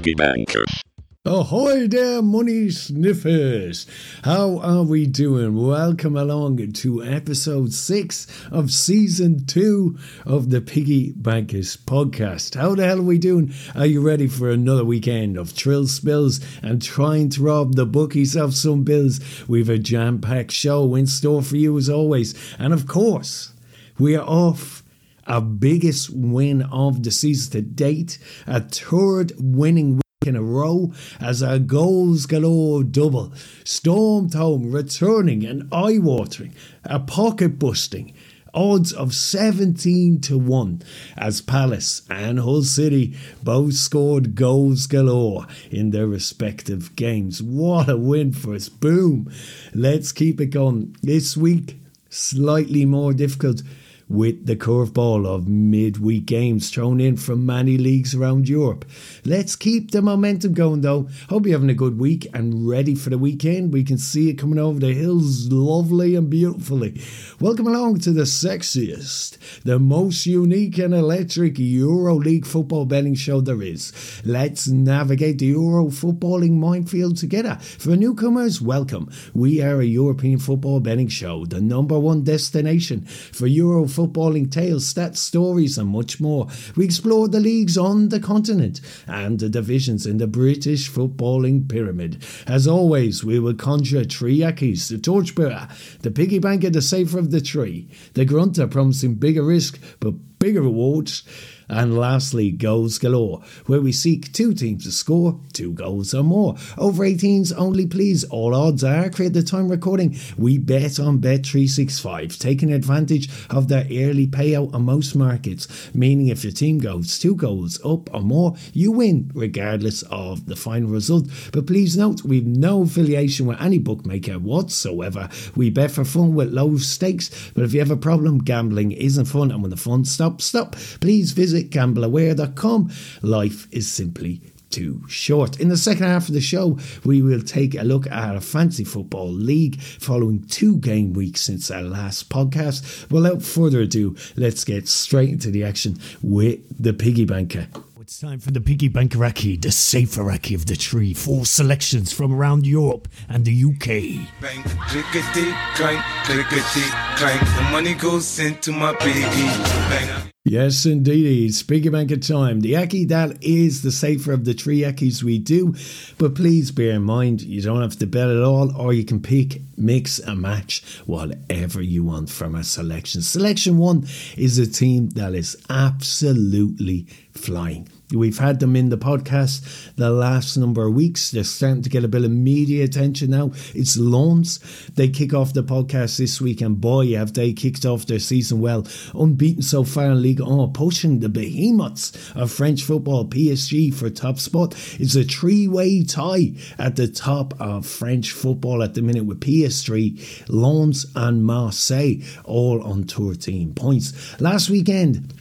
piggy bankers. Ahoy there, money sniffers! How are we doing? Welcome along to episode six of season two of the Piggy Bankers podcast. How the hell are we doing? Are you ready for another weekend of trill spills and trying to rob the bookies of some bills? We've a jam packed show in store for you as always. And of course, we are off our biggest win of the season to date, a third winning week in a row as our goals galore double, stormed home, returning an eye watering, a pocket busting. Odds of 17 to 1 as Palace and Hull City both scored goals galore in their respective games. What a win for us! Boom! Let's keep it going. This week, slightly more difficult with the curveball of midweek games thrown in from many leagues around Europe. Let's keep the momentum going though. Hope you're having a good week and ready for the weekend. We can see it coming over the hills lovely and beautifully. Welcome along to the sexiest, the most unique and electric Euro League football betting show there is. Let's navigate the Euro footballing minefield together. For newcomers, welcome. We are a European football betting show, the number one destination for Euro footballing tales, stats, stories, and much more. We explore the leagues on the continent and the divisions in the British footballing pyramid. As always, we will conjure three Yakis, the torchbearer, the piggy banker, the safer of the tree, the grunter promising bigger risk but bigger rewards. And lastly, goals galore, where we seek two teams to score two goals or more. Over 18s only, please. All odds are create the time recording. We bet on Bet365, taking advantage of their early payout on most markets, meaning if your team goes two goals up or more, you win, regardless of the final result. But please note, we've no affiliation with any bookmaker whatsoever. We bet for fun with low stakes, but if you have a problem, gambling isn't fun, and when the fun stops, stop. Please visit gambleaware.com. Life is simply too short. In the second half of the show, we will take a look at a fancy football league following two game weeks since our last podcast. Without further ado, let's get straight into the action with the piggy banker. It's time for the Piggy bank Bankaraki, the safer Raki of the tree. Four selections from around Europe and the UK. Bang, clickety, clank, clickety, clank. The money goes into my piggy bank. Yes, indeed. It's Piggy Banker time. The Aki, that is the safer of the three Akis we do. But please bear in mind, you don't have to bet at all, or you can pick, mix, and match whatever you want from our selection. Selection one is a team that is absolutely flying. We've had them in the podcast the last number of weeks. They're starting to get a bit of media attention now. It's Lens. They kick off the podcast this week, and boy, have they kicked off their season well. Unbeaten so far in Ligue 1, pushing the behemoths of French football, PSG, for top spot. It's a three way tie at the top of French football at the minute with PSG, Lens, and Marseille, all on 13 points. Last weekend,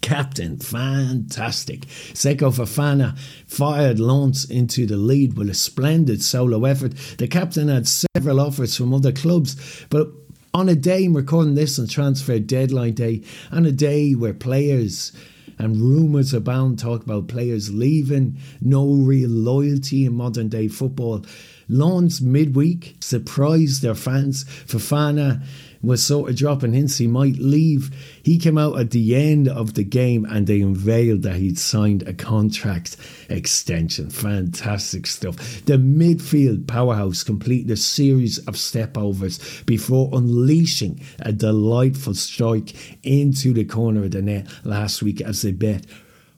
captain, fantastic. Seko Fofana fired Lens into the lead with a splendid solo effort. The captain had several offers from other clubs, but on a day I'm recording this on transfer deadline day, on a day where players and rumours abound talk about players leaving, no real loyalty in modern day football. Lens midweek surprised their fans. Fofana was sort of dropping hints he might leave. He came out at the end of the game and they unveiled that he'd signed a contract extension. Fantastic stuff. The midfield powerhouse completed a series of stepovers before unleashing a delightful strike into the corner of the net last week as they bet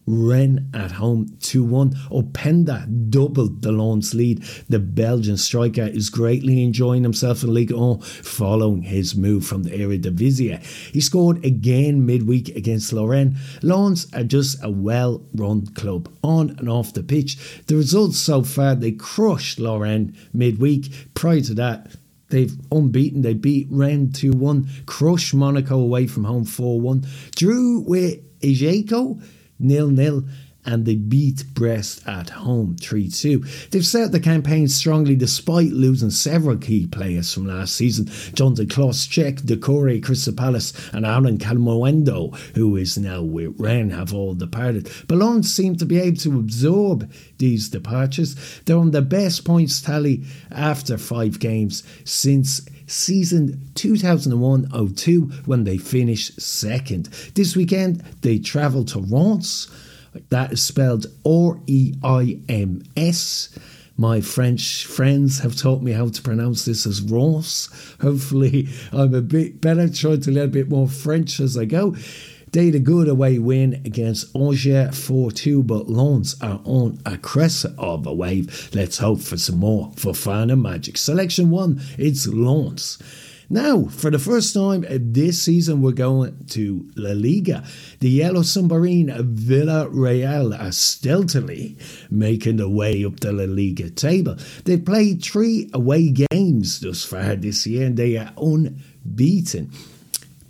Rennes at home 2 1. Openda doubled the Lens lead. The Belgian striker is greatly enjoying himself in Ligue 1 following his move from the Eredivisie. He scored again midweek against Lorient. Lens are just a well run club on and off the pitch. The results so far they crushed Lorient midweek. Prior to that, They've unbeaten. They beat Rennes 2 1, crushed Monaco away from home 4 1, drew with Ajaccio nil nil and they beat Brest at home 3 2. They've set the campaign strongly despite losing several key players from last season. Jonathan Clauss, Czech, Doucouré, Crystal Palace, and Arnaud Kalimuendo, who is now with Rennes, have all departed. Boulogne seem to be able to absorb these departures. They're on the best points tally after five games since season 2001 02 when they finished second. This weekend they travel to Reims that is spelled R E I M S. My French friends have taught me how to pronounce this as Ross. Hopefully, I'm a bit better, trying to learn a bit more French as I go. They had a good away win against Angers 4 2, but Lens are on a crest of a wave. Let's hope for some more Fofana Magic. Selection 1, it's Lens. Now, for the first time uh, this season, we're going to La Liga. The Yellow Submarine Villarreal are stealthily making their way up the La Liga table. They've played three away games thus far this year and they are unbeaten.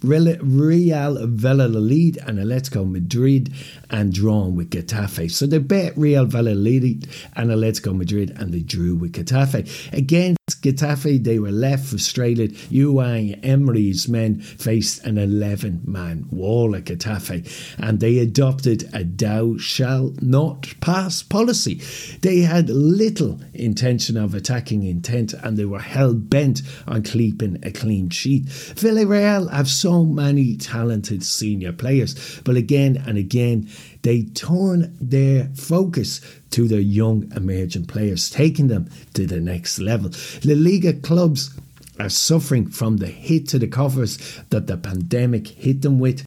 Real Valladolid and Atletico Madrid and drawn with Getafe. So they bet Real Valladolid and Atletico Madrid and they drew with Getafe. Against Getafe, they were left frustrated. Unai Emery's men faced an 11 man wall at Getafe and they adopted a thou shall not pass policy. They had little intention of attacking intent and they were hell bent on keeping a clean sheet. Villarreal have so many talented senior players, but again and again, they turn their focus to their young emerging players, taking them to the next level. La Liga clubs are suffering from the hit to the coffers that the pandemic hit them with.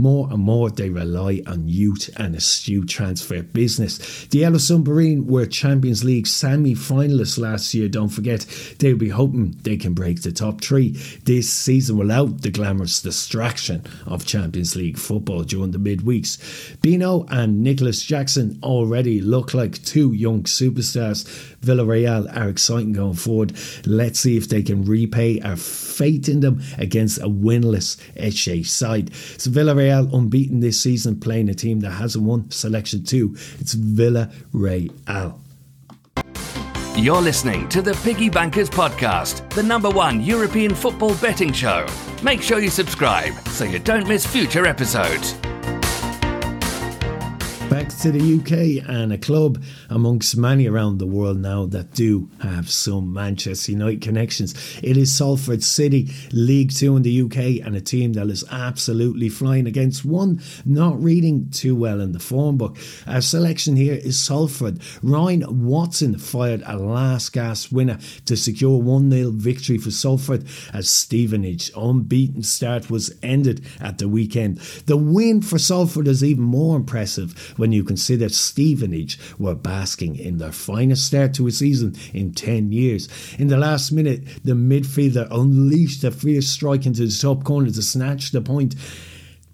More and more, they rely on youth and astute transfer business. The Yellow Submarine were Champions League semi finalists last year. Don't forget, they'll be hoping they can break the top three this season without the glamorous distraction of Champions League football during the midweeks. Pino and Nicholas Jackson already look like two young superstars. Villarreal are exciting going forward. Let's see if they can repay our faith in them against a winless Elche side. So Villarreal unbeaten this season, playing a team that hasn't won Selection 2. It's Villarreal. You're listening to the Piggy Bankers Podcast, the number one European football betting show. Make sure you subscribe so you don't miss future episodes. Back to the UK and a club amongst many around the world now that do have some Manchester United connections. It is Salford City, League Two in the UK, and a team that is absolutely flying against one not reading too well in the form book. Our selection here is Salford. Ryan Watson fired a last gasp winner to secure a 1 0 victory for Salford as Stevenage unbeaten start was ended at the weekend. The win for Salford is even more impressive when you consider Stevenage were basking in their finest start to a season in 10 years. In the last minute, the midfielder unleashed a fierce strike into the top corner to snatch the point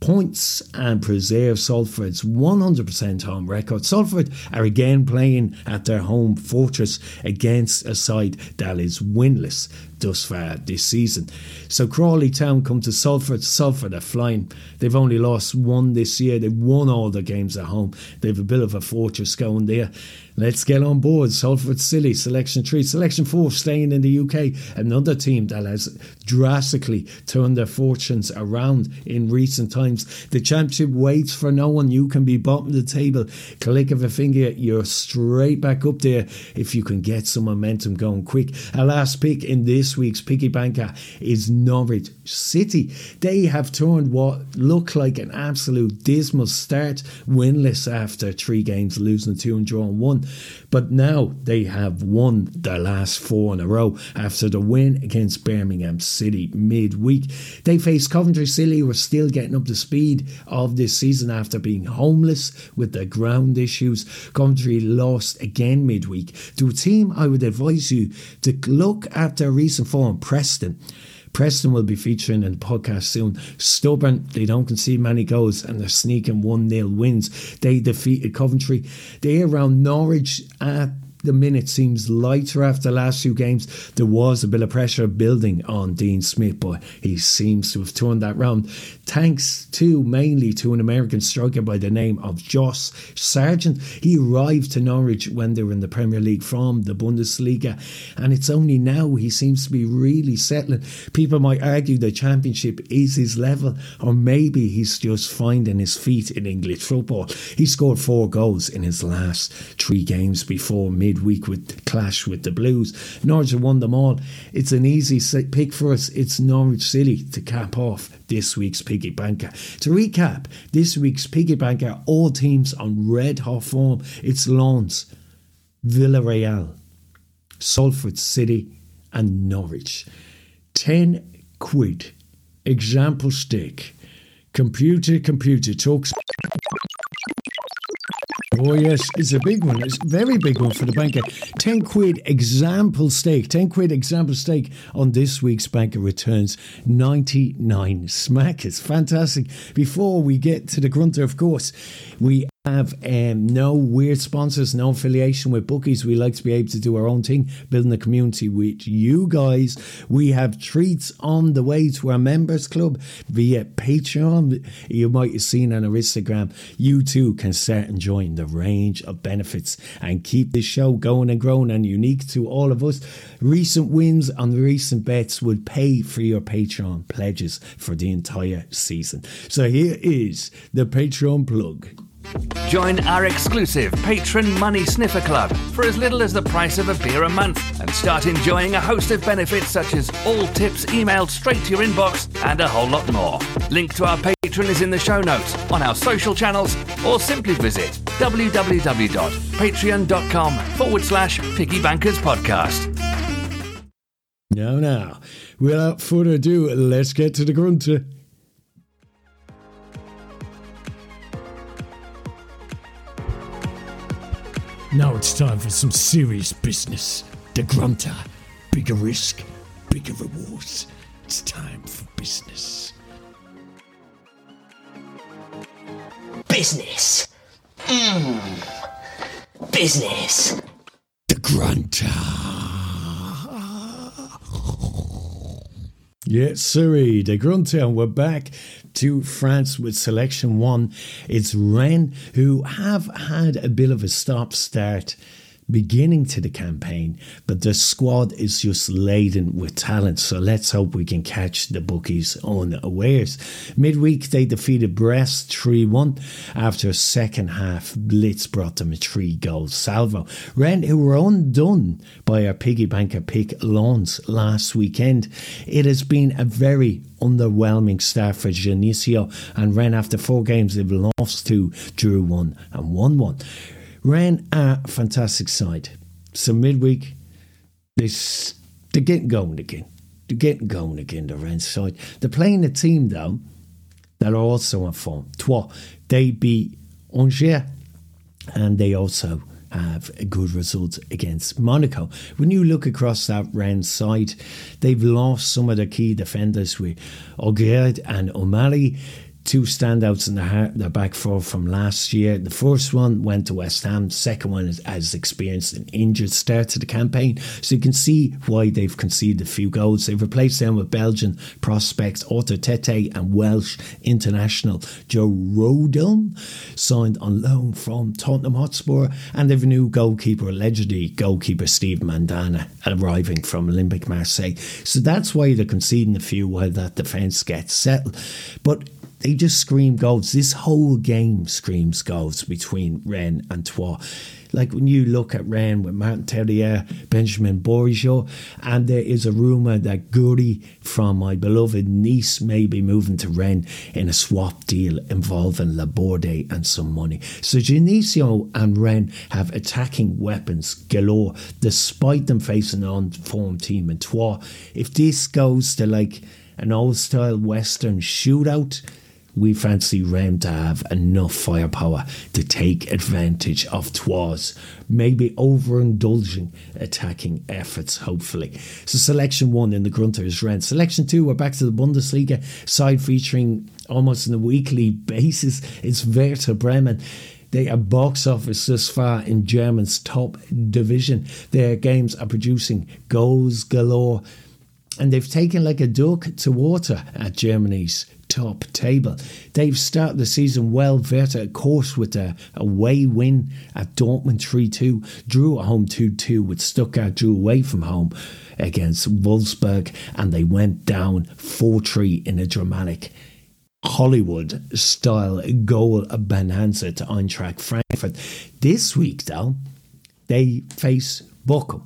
points and preserve Salford's 100% home record. Salford are again playing at their home fortress against a side that is winless thus far this season. So Crawley Town come to Salford. Salford are flying. They've only lost one this year. They've won all their games at home. They've a bit of a fortress going there. Let's get on board. Salford City, selection three. Selection four, staying in the UK. Another team that has drastically turned their fortunes around in recent times. The championship waits for no one. You can be bottom of the table. Click of a finger, you're straight back up there if you can get some momentum going quick. A last pick in week's Piggy Banker is Norwich City. They have turned what looked like an absolute dismal start, winless after three games, losing two and drawing one. But now they have won their last four in a row after the win against Birmingham City midweek. They face Coventry City, who are still getting up to speed of this season after being homeless with their ground issues. Coventry lost again midweek to a team I would advise you to look at their recent form, Preston. Preston will be featuring in the podcast soon. Stubborn, they don't concede many goals and they're sneaking 1 0 wins. They defeated Coventry. They around Norwich at the minute seems lighter after the last few games. There was a bit of pressure building on Dean Smith, but he seems to have turned that round. Thanks to mainly to an American striker by the name of Josh Sargent. He arrived to Norwich when they were in the Premier League from the Bundesliga, and it's only now he seems to be really settling. People might argue the Championship is his level, or maybe he's just finding his feet in English football. He scored four goals in his last three games before midweek with clash with the Blues. Norwich have won them all. It's an easy pick for us. It's Norwich City to cap off this week's Piggy Banker. To recap, this week's Piggy Banker, all teams on red hot form. It's Lens, Villarreal, Salford City, and Norwich. 10 quid. Example stake. Computer, computer talks. Oh, yes, it's a big one. It's a very big one for the banker. 10 quid example stake. 10 quid example stake on this week's banker returns 99 smack. It's fantastic. Before we get to the grunter, of course, we have um, no weird sponsors, no affiliation with bookies. We like to be able to do our own thing, building a community with you guys. We have treats on the way to our members club via Patreon. You might have seen on our Instagram. You too can start enjoying the range of benefits and keep this show going and growing and unique to all of us. Recent wins on recent bets would pay for your Patreon pledges for the entire season. So here is the Patreon plug. Join our exclusive Patron Money Sniffer Club for as little as the price of a beer a month and start enjoying a host of benefits such as all tips emailed straight to your inbox and a whole lot more. Link to our Patreon is in the show notes, on our social channels, or simply visit www.patreon.com forward slash Piggy Bankers Podcast. Now, now, without further ado, let's get to the grunter. Now it's time for some serious business. The grunter. Bigger risk, bigger rewards. It's time for business. Business. Mmm. Business. The grunter. Yes, sirree, the grunter, and we're back to France with selection one. It's Rennes who have had a bit of a stop start beginning to the campaign, but the squad is just laden with talent. So let's hope we can catch the bookies unawares. Midweek, they defeated Brest 3 1 after a second half blitz brought them a three goal salvo. Rennes, who were undone by our piggy banker pick Lens last weekend, it has been a very underwhelming start for Genesio and Rennes after four games they've lost two, drew one and won one ran a fantastic side. So midweek, they, they're getting going again. They're getting going again, the Rennes side. They're playing a team, though, that are also on form. Troyes, they beat Angers, and they also have a good result against Monaco. When you look across that Rennes side, they've lost some of their key defenders with Aguerd and Omari two standouts in the, the back four from last year. The first one went to West Ham. The Second one has experienced an injured start to the campaign. So you can see why they've conceded a few goals. They've replaced them with Belgian prospects Arthur Theate and Welsh international Joe Rodon, signed on loan from Tottenham Hotspur. And they've a new goalkeeper, allegedly goalkeeper Steve Mandanda, arriving from Olympic Marseille. So that's why they're conceding a few while that defence gets settled. But they just scream goals. This whole game screams goals between Rennes and Troyes. Like when you look at Rennes with Martin Terrier, Benjamin Bourigeaud, and there is a rumour that Gouiri from my beloved Nice may be moving to Rennes in a swap deal involving Laborde and some money. So Genesio and Rennes have attacking weapons galore, despite them facing an unformed team in Troyes. If this goes to like an old style Western shootout, we fancy Rennes to have enough firepower to take advantage of Troyes, maybe overindulging attacking efforts, hopefully. So, selection one in the Grunter is Rennes. Selection two, we're back to the Bundesliga side featuring almost on a weekly basis. It's Werder Bremen. They are box office thus far in German's top division. Their games are producing goals galore, and they've taken like a duck to water at Germany's top table. They've started the season well. Werder, of course, with a away win at Dortmund 3 2, drew at home 2 2 with Stuttgart, drew away from home against Wolfsburg, and they went down 4 3 in a dramatic Hollywood style goal bonanza to Eintracht Frankfurt. This week, though, they face Bochum,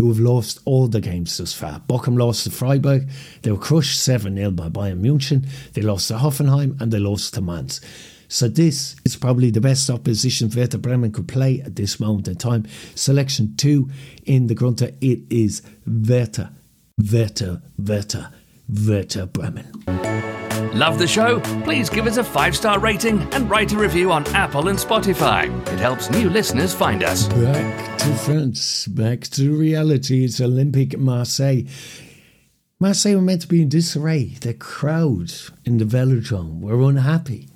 who have lost all the games thus far. Bochum lost to Freiburg, they were crushed 7 0 by Bayern Munich, they lost to Hoffenheim, and they lost to Mainz. So this is probably the best opposition Werder Bremen could play at this moment in time. Selection two in the Grunter, it is Werder, Werder, Werder, Werder Bremen. Love the show? Please give us a five star rating and write a review on Apple and Spotify. It helps new listeners find us. Back to France, back to reality. It's Olympic Marseille. Marseille were meant to be in disarray. The crowd in the velodrome were unhappy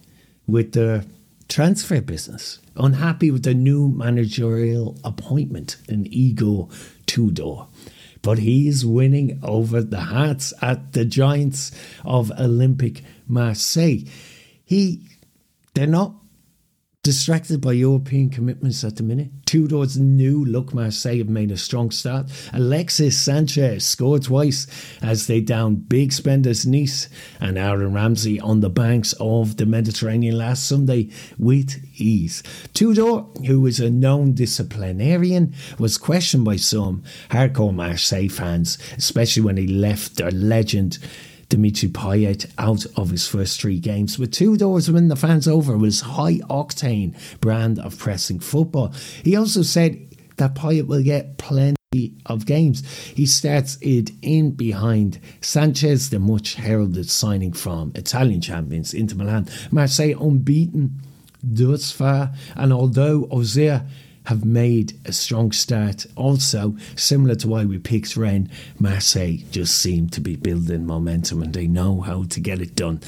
with the transfer business, unhappy with the new managerial appointment in Igor Tudor. But he's winning over the hearts at the Giants of Olympic Marseille. He, they're not distracted by European commitments at the minute. Tudor's new look Marseille have made a strong start. Alexis Sanchez scored twice as they down big spenders Nice and Aaron Ramsey on the banks of the Mediterranean last Sunday with ease. Tudor, who is a known disciplinarian, was questioned by some hardcore Marseille fans, especially when he left their legend Dimitri Payet out of his first three games. With Tudor's win the fans over with his high octane brand of pressing football. He also said that Payet will get plenty of games. He starts it in behind Sanchez, the much heralded signing from Italian champions Inter Milan. Marseille unbeaten thus far, and although Auxerre have made a strong start. Also, similar to why we picked Rennes, Marseille just seem to be building momentum and they know how to get it done.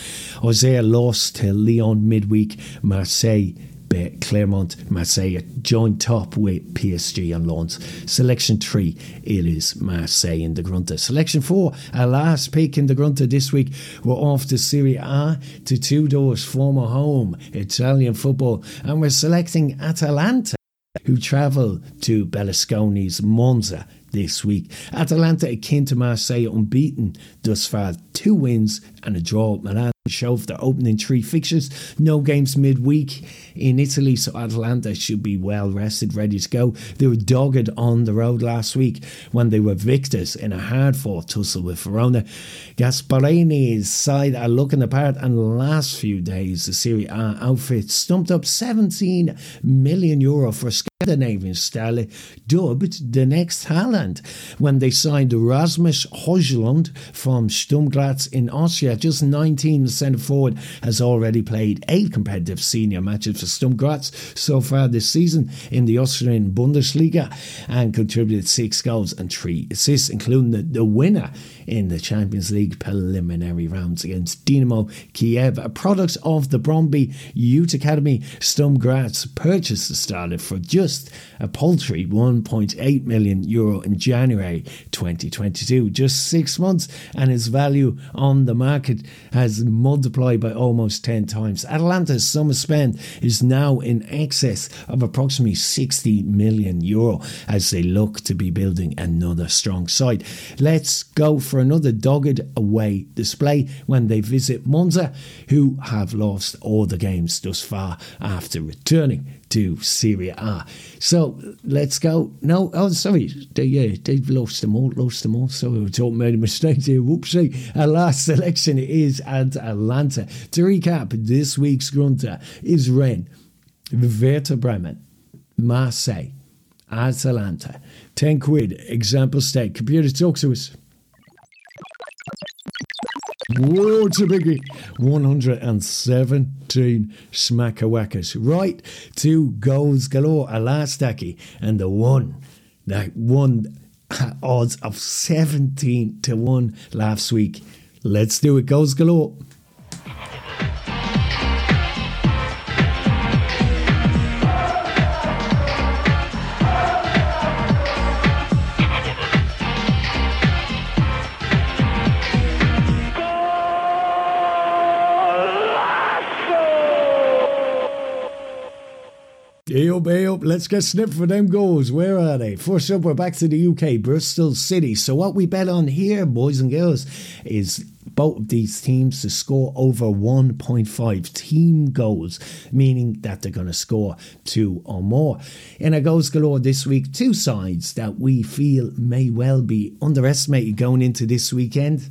Auxerre lost to Lyon midweek. Marseille beat Clermont, Marseille joint top with PSG and Lens. Selection three, it is Marseille in the Grunter. Selection four, our last pick in the Grunter this week, we're off to Serie A to Tudor's former home, Italian football, and we're selecting Atalanta who travel to Berlusconi's Monza this week. Atalanta akin to Marseille unbeaten thus far, two wins and a draw Milan shelved their opening three fixtures. No games midweek in Italy, so Atalanta should be well rested, ready to go. They were dogged on the road last week when they were victors in a hard fought tussle with Verona. Gasperini's side are looking apart, and the last few days, the Serie A outfit stumped up 17 million euro for Scandinavian star, dubbed the next Haaland, when they signed Rasmus Højlund from Sturm Graz in Austria, just 19 centre forward, has already played eight competitive senior matches for Sturm Graz so far this season in the Austrian Bundesliga and contributed six goals and three assists, including the, the winner in the Champions League preliminary rounds against Dynamo Kiev. A product of the Brøndby Youth Academy, Sturm Graz purchased the starter for just a paltry 1.8 million euro in January 2022, just six months, and his value on the market has multiplied by almost 10 times. Atalanta's summer spend is now in excess of approximately 60 million euro as they look to be building another strong side. Let's go for another dogged away display when they visit Monza, who have lost all the games thus far after returning to Serie A. So let's go. No, oh, sorry. They, yeah, they've lost them all, lost them all. So we talking made a mistake here. Whoopsie. Our last selection is Atalanta. To recap, this week's Grunter is Rennes, Werder Bremen, Marseille, Atalanta. 10 quid, example state. Computer, talk to us. What's a biggie? 117 smackawackers. Right, two goals galore, a last stacky, and the one that won odds of 17 to 1 last week. Let's do it, goals galore. Let's get snipped for them goals. Where are they? First up, we're back to the UK, Bristol City. So what we bet on here, boys and girls, is both of these teams to score over 1.5 team goals, meaning that they're going to score two or more. In a goals galore this week, two sides that we feel may well be underestimated going into this weekend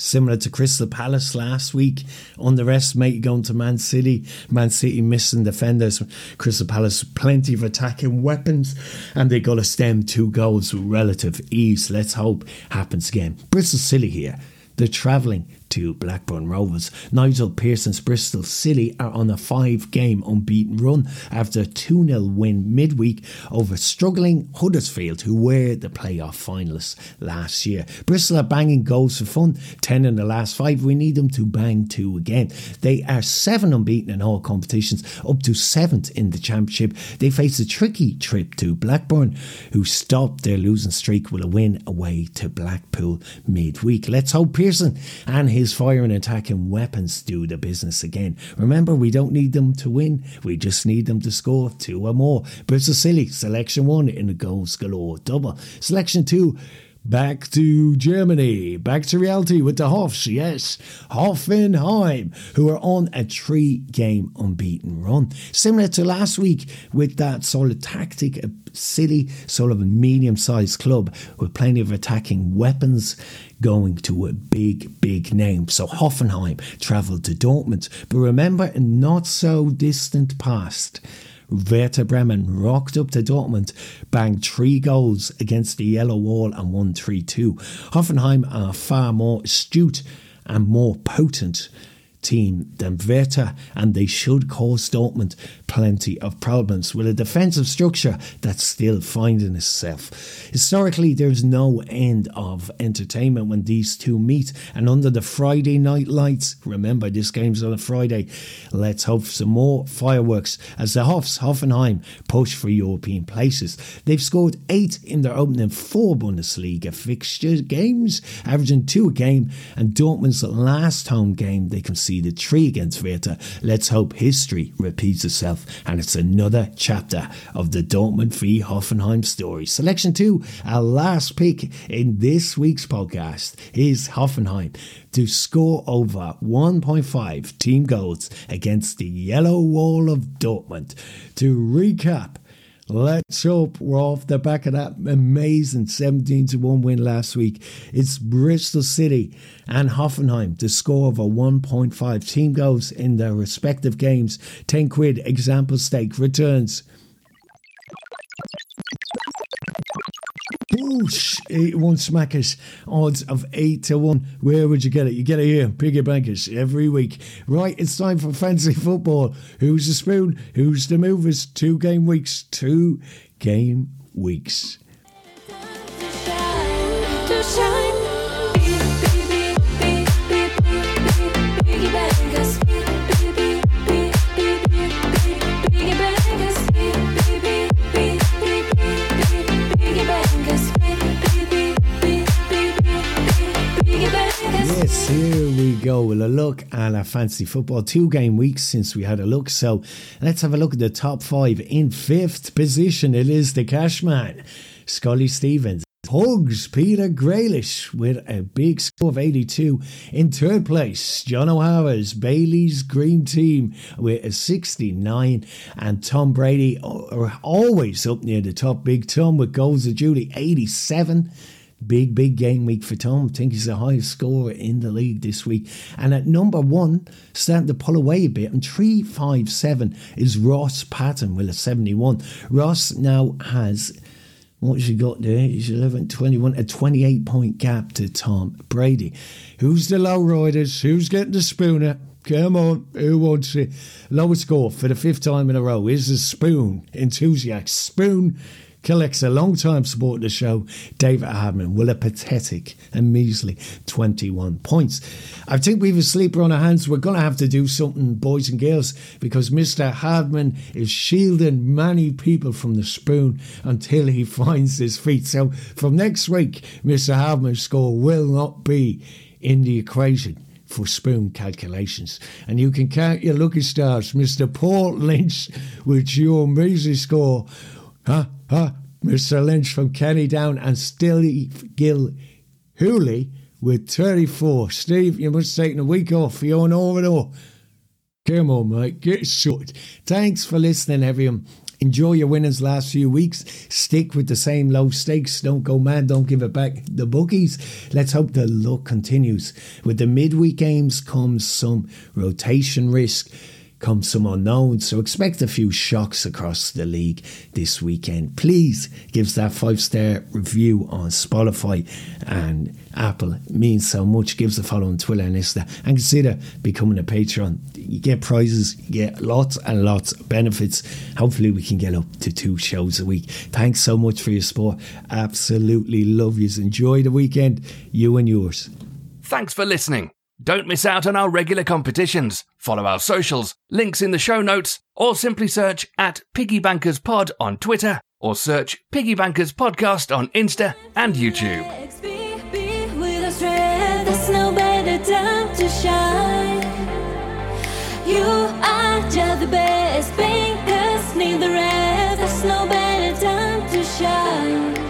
similar to Crystal Palace last week. Underestimated going to Man City. Man City missing defenders. Crystal Palace plenty of attacking weapons, and they got to stem two goals with relative ease. Let's hope happens again. Bristol City here. They're travelling to Blackburn Rovers. Nigel Pearson's Bristol City are on a five game unbeaten run after a 2 0 win midweek over struggling Huddersfield, who were the playoff finalists last year. Bristol are banging goals for fun, 10 in the last five. We need them to bang two again. They are seven unbeaten in all competitions, up to seventh in the Championship. They face a tricky trip to Blackburn, who stopped their losing streak with a win away to Blackpool midweek. Let's hope Pearson and his his fire and attacking weapons do the business again. Remember, we don't need them to win, we just need them to score two or more. Bristol City, selection one in the goals galore double. Selection two, Back to Germany, back to reality with the Hoffs, yes, Hoffenheim, who are on a three game unbeaten run. Similar to last week with that solid tactic, a silly, sort of a medium sized club with plenty of attacking weapons going to a big, big name. So Hoffenheim travelled to Dortmund. But remember, in not so distant past, Werder Bremen rocked up to Dortmund, banged three goals against the yellow wall and won 3 2. Hoffenheim are far more astute and more potent team than Werder, and they should cause Dortmund plenty of problems with a defensive structure that's still finding itself. Historically, there's no end of entertainment when these two meet, and under the Friday night lights, remember this game's on a Friday, let's hope for some more fireworks as the Hoffs, Hoffenheim, push for European places. They've scored eight in their opening four Bundesliga fixture games, averaging two a game, and Dortmund's last home game they conceded conceded three against Werder. Let's hope history repeats itself and it's another chapter of the Dortmund v Hoffenheim story. Selection two, our last pick in this week's podcast is Hoffenheim to score over 1.5 team goals against the yellow wall of Dortmund. To recap, Let's hope we're off the back of that amazing 17 to 1 win last week. It's Bristol City and Hoffenheim to score over 1.5 team goals in their respective games. 10 quid example stake returns. Boosh! 8 1 smackers. Odds of 8 to 1. Where would you get it? You get it here, Piggy Bankers, every week. Right, it's time for fancy football. Who's the spoon? Who's the movers? Two game weeks. Two game weeks. Here we go. We'll a look at our fancy football. Two game weeks since we had a look. So let's have a look at the top five. In fifth position, it is the Cashman, Scully Stevens. Hugs Peter Grealish with a big score of 82. In third place, John O'Hara's Bailey's Green Team with a 69. And Tom Brady are always up near the top. Big Tom with goals of Judy 87. Big, big game week for Tom. I think he's the highest scorer in the league this week. And at number one, starting to pull away a bit, and 357 is Ross Patton with a 71. Ross now has What's he got there? He's 11, 21, a 28 point gap to Tom Brady. Who's the low riders? Who's getting the spooner? Come on, who wants it? Lowest score for the fifth time in a row is the Spoon enthusiast. Spoon collects a long-time supporter of the show, David Hardman, with a pathetic and measly 21 points. I think we have a sleeper on our hands. We're going to have to do something, boys and girls, because Mr. Hardman is shielding many people from the spoon until he finds his feet. So from next week, Mr. Hardman's score will not be in the equation for spoon calculations. And you can count your lucky stars, Mr. Paul Lynch, with your measly score. Huh? Huh? Mr. Lynch from Kenny Down and Steve Gill Hooley with 34. Steve, you must have taken a week off. You're on over. Come on, mate. Get sorted. Thanks for listening, everyone. Enjoy your winnings last few weeks. Stick with the same low stakes. Don't go mad. Don't give it back. The bookies. Let's hope the luck continues. With the midweek games comes some rotation risk come some unknowns. So expect a few shocks across the league this weekend. Please give us that five star review on Spotify and Apple. It means so much. Give us a follow on Twitter and Insta and consider becoming a patron. You get prizes, you get lots and lots of benefits. Hopefully, we can get up to two shows a week. Thanks so much for your support. Absolutely love yous. Enjoy the weekend, you and yours. Thanks for listening. Don't miss out on our regular competitions. Follow our socials, links in the show notes, or simply search at Piggy Bankers Pod on Twitter or search Piggy Bankers Podcast on Insta and YouTube. Bankers, need the rest. There's no better time to shine.